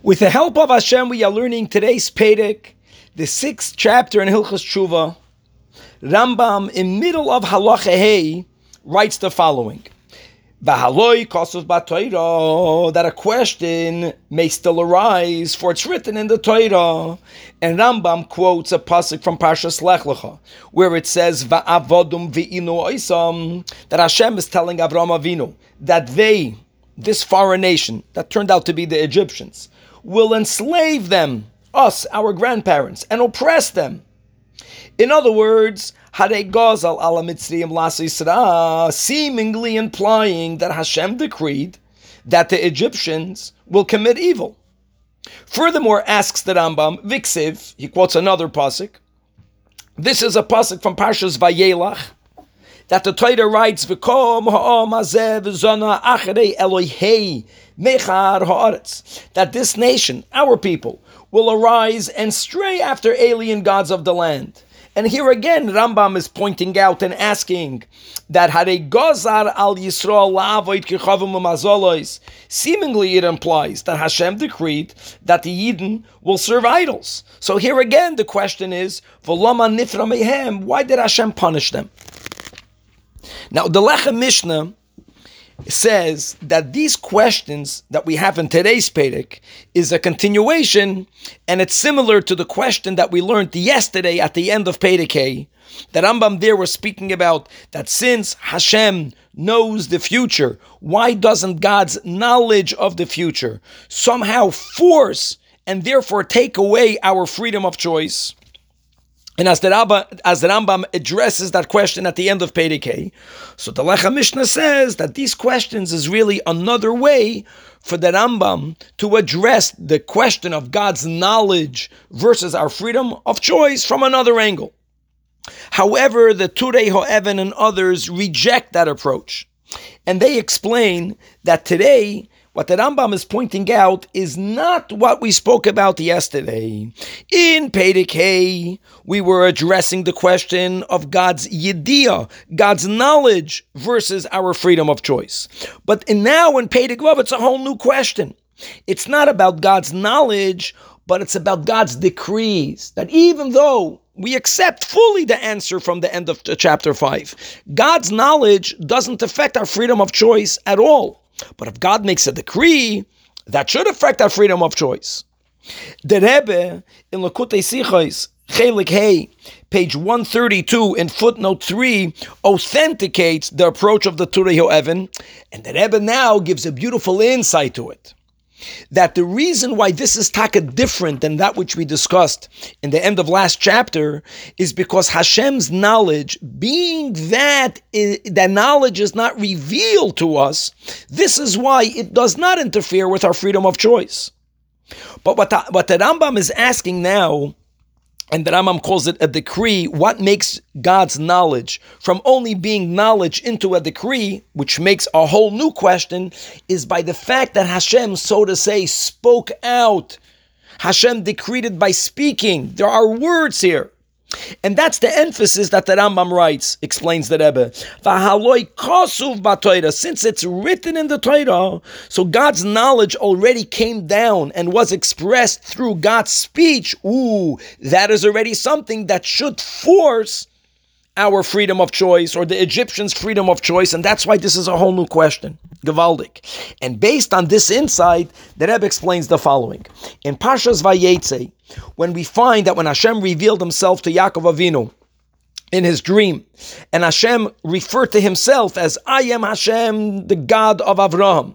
With the help of Hashem, we are learning today's Perek, the sixth chapter in Hilchas Tshuva. Rambam, in middle of Halacha Hey, writes the following. That a question may still arise, for it's written in the Torah. And Rambam quotes a pasuk from Parshas Lech Lecha, where it says that Hashem is telling Avram Avinu that they, this foreign nation that turned out to be the Egyptians, will enslave them, us, our grandparents, and oppress them. In other words, seemingly implying that Hashem decreed that the Egyptians will commit evil. Furthermore, asks the Rambam, Viksiv, he quotes another pasuk. This is a pasuk from Parshas Vayelach, that the Torah writes, "V'kom ha'omazev zona achrei Elohei mechar haaretz," that this nation, our people, will arise and stray after alien gods of the land. And here again, Rambam is pointing out and asking that Hare Gozar al Yisrael la'avoid kichavim. Seemingly, it implies that Hashem decreed that the Yidden will serve idols. So here again, the question is, V'lama nifra mehem, why did Hashem punish them? Now, the Lechem Mishnah says that these questions that we have in today's Perek is a continuation, and it's similar to the question that we learned yesterday at the end of Pedic A. That Rambam there was speaking about that since Hashem knows the future, why doesn't God's knowledge of the future somehow force and therefore take away our freedom of choice? And as the, Rabba, as the Rambam addresses that question at the end of Perikei, so the Lechem Mishnah says that these questions is really another way for the Rambam to address the question of God's knowledge versus our freedom of choice from another angle. However, the Turei Ho'even and others reject that approach. And they explain that today what the Rambam is pointing out is not what we spoke about yesterday. In Perikei, we were addressing the question of God's yediyah, God's knowledge versus our freedom of choice. But now in Love, it's a whole new question. It's not about God's knowledge, but it's about God's decrees. That even though we accept fully the answer from the end of chapter 5, God's knowledge doesn't affect our freedom of choice at all. But if God makes a decree, that should affect our freedom of choice. The Rebbe in Likkutei Sichos, Chelik Hey, page 132 in footnote 3, authenticates the approach of the Turei Ho'even, and the Rebbe now gives a beautiful insight to it that the reason why this is taka different than that which we discussed in the end of last chapter is because Hashem's knowledge, being that that knowledge is not revealed to us, this is why it does not interfere with our freedom of choice. But what the, what the Rambam is asking now and the Rambam calls it a decree. What makes God's knowledge from only being knowledge into a decree, which makes a whole new question, is by the fact that Hashem, so to say, spoke out. Hashem decreed it by speaking. There are words here. And that's the emphasis that the Rambam writes, explains the Rebbe. Since it's written in the Torah, so God's knowledge already came down and was expressed through God's speech. Ooh, that is already something that should force our freedom of choice or the Egyptians' freedom of choice, and that's why this is a whole new question. Gevaldik. And based on this insight, the Rebbe explains the following. In Parshas Vayetze, when we find that when Hashem revealed himself to Yaakov Avinu, in his dream. And Hashem referred to himself as I am Hashem, the God of Avraham,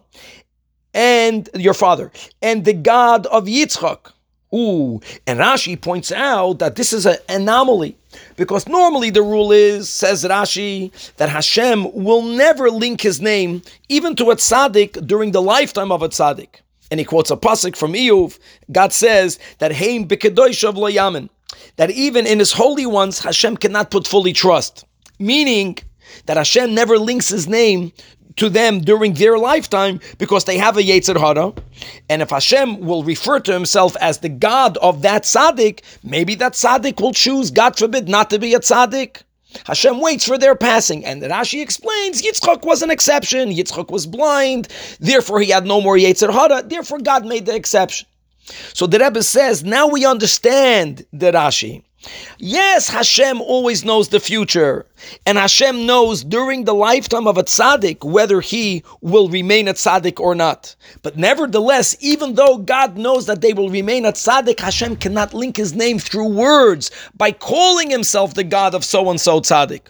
and your father, and the God of Yitzchak. Ooh, and Rashi points out that this is an anomaly because normally the rule is, says Rashi, that Hashem will never link his name even to a tzaddik during the lifetime of a tzaddik. And he quotes a pasuk from Iyuv. God says that Haim b'kedoishav lo yamin, that even in his holy ones Hashem cannot put fully trust, meaning that Hashem never links his name to them during their lifetime because they have a Yetzer Hara. And if Hashem will refer to himself as the God of that tzaddik, maybe that tzaddik will choose, God forbid, not to be a tzaddik. Hashem waits for their passing. And the Rashi explains Yitzchak was an exception. Yitzchak was blind, therefore he had no more Yetzer Hara, therefore God made the exception. So the Rebbe says, now we understand the Rashi. Yes, Hashem always knows the future, and Hashem knows during the lifetime of a tzaddik whether he will remain a tzaddik or not. But nevertheless, even though God knows that they will remain a tzaddik, Hashem cannot link his name through words by calling himself the God of so and so tzaddik.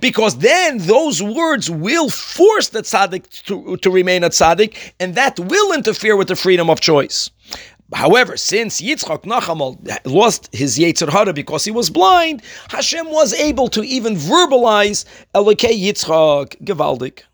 Because then those words will force the tzaddik to, to remain a tzaddik, and that will interfere with the freedom of choice. However, since Yitzchak Nachamal lost his Yetzer Hara because he was blind, Hashem was able to even verbalize Elokei Yitzchak Gevaldik.